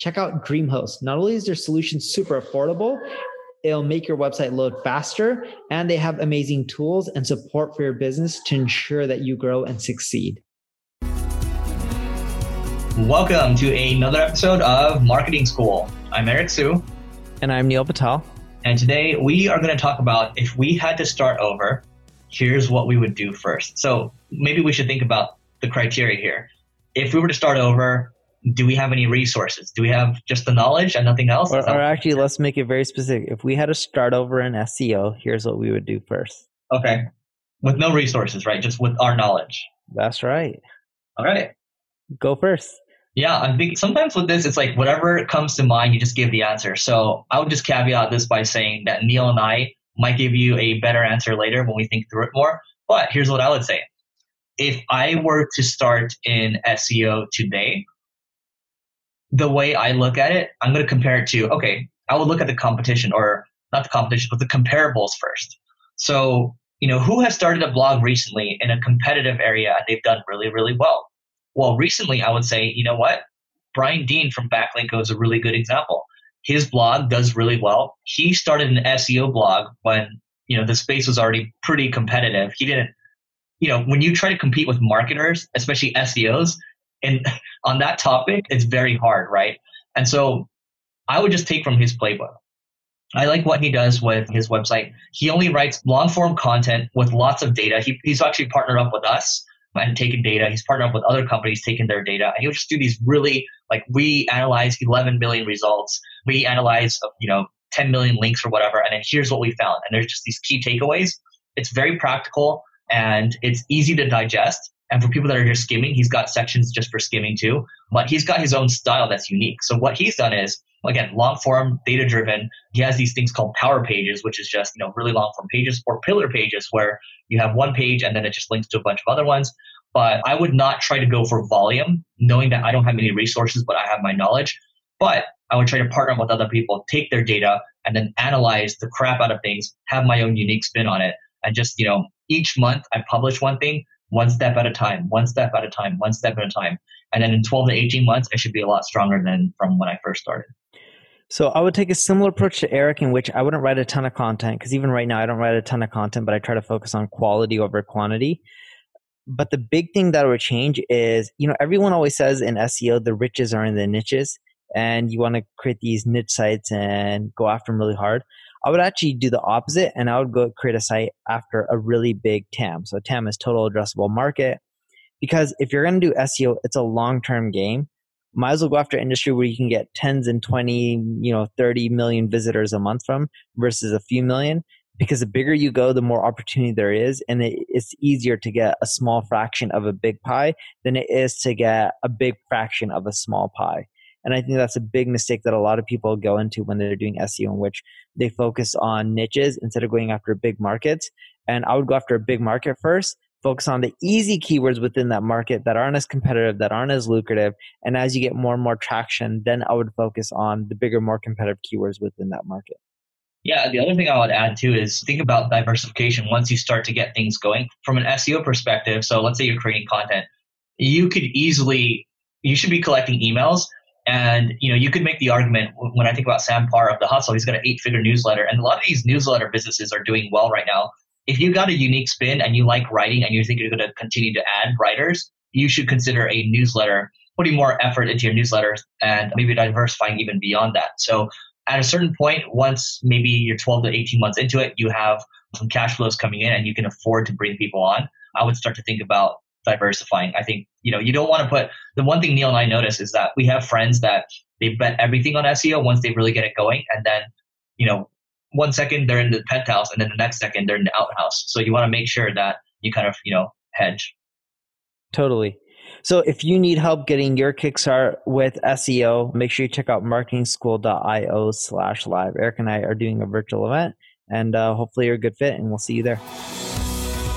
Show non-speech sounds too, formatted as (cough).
Check out DreamHost. Not only is their solution super affordable, it'll make your website load faster, and they have amazing tools and support for your business to ensure that you grow and succeed. Welcome to another episode of Marketing School. I'm Eric Siu. And I'm Neil Patel. And today we are going to talk about if we had to start over, here's what we would do first. So maybe we should think about the criteria here. If we were to start over, do we have any resources? Do we have just the knowledge and nothing else? Or, or actually, let's make it very specific. If we had to start over in SEO, here's what we would do first. Okay. With no resources, right? Just with our knowledge. That's right. All right. Go first. Yeah, I think sometimes with this, it's like whatever comes to mind, you just give the answer. So I would just caveat this by saying that Neil and I might give you a better answer later when we think through it more. But here's what I would say if I were to start in SEO today, the way I look at it, I'm going to compare it to, okay, I would look at the competition or not the competition, but the comparables first. So, you know, who has started a blog recently in a competitive area and they've done really, really well? Well, recently I would say, you know what? Brian Dean from Backlinko is a really good example. His blog does really well. He started an SEO blog when, you know, the space was already pretty competitive. He didn't you know, when you try to compete with marketers, especially SEOs, and (laughs) on that topic, it's very hard, right? And so I would just take from his playbook. I like what he does with his website. He only writes long form content with lots of data. He, he's actually partnered up with us and taken data. He's partnered up with other companies, taking their data, and he'll just do these really like we analyze 11 million results. We analyze you know 10 million links or whatever, and then here's what we found. And there's just these key takeaways. It's very practical and it's easy to digest. And for people that are just skimming, he's got sections just for skimming too. But he's got his own style that's unique. So what he's done is, again, long form, data driven. He has these things called power pages, which is just, you know, really long form pages or pillar pages where you have one page and then it just links to a bunch of other ones. But I would not try to go for volume, knowing that I don't have many resources, but I have my knowledge. But I would try to partner with other people, take their data, and then analyze the crap out of things, have my own unique spin on it, and just, you know, each month I publish one thing, one step at a time, one step at a time, one step at a time. And then in 12 to 18 months, I should be a lot stronger than from when I first started. So I would take a similar approach to Eric in which I wouldn't write a ton of content because even right now I don't write a ton of content, but I try to focus on quality over quantity. But the big thing that would change is, you know, everyone always says in SEO the riches are in the niches and you want to create these niche sites and go after them really hard. I would actually do the opposite and I would go create a site after a really big TAM. So TAM is total addressable market. Because if you're going to do SEO, it's a long term game. Might as well go after industry where you can get tens and 20, you know, 30 million visitors a month from versus a few million. Because the bigger you go, the more opportunity there is. And it's easier to get a small fraction of a big pie than it is to get a big fraction of a small pie. And I think that's a big mistake that a lot of people go into when they're doing SEO, in which they focus on niches instead of going after big markets. And I would go after a big market first, focus on the easy keywords within that market that aren't as competitive, that aren't as lucrative. And as you get more and more traction, then I would focus on the bigger, more competitive keywords within that market. Yeah, the other thing I would add too is think about diversification once you start to get things going from an SEO perspective. So let's say you're creating content, you could easily, you should be collecting emails and you know, you could make the argument when I think about Sam Parr of the Hustle, he's got an eight-figure newsletter, and a lot of these newsletter businesses are doing well right now. If you got a unique spin and you like writing and you think you're going to continue to add writers, you should consider a newsletter, putting more effort into your newsletter, and maybe diversifying even beyond that. So at a certain point, once maybe you're 12 to 18 months into it, you have some cash flows coming in and you can afford to bring people on. I would start to think about diversifying. I think, you know, you don't want to put the one thing Neil and I notice is that we have friends that they bet everything on SEO once they really get it going. And then, you know, one second they're in the penthouse and then the next second they're in the outhouse. So you want to make sure that you kind of, you know, hedge. Totally. So if you need help getting your Kickstart with SEO, make sure you check out marketingschool.io slash live. Eric and I are doing a virtual event and uh, hopefully you're a good fit and we'll see you there.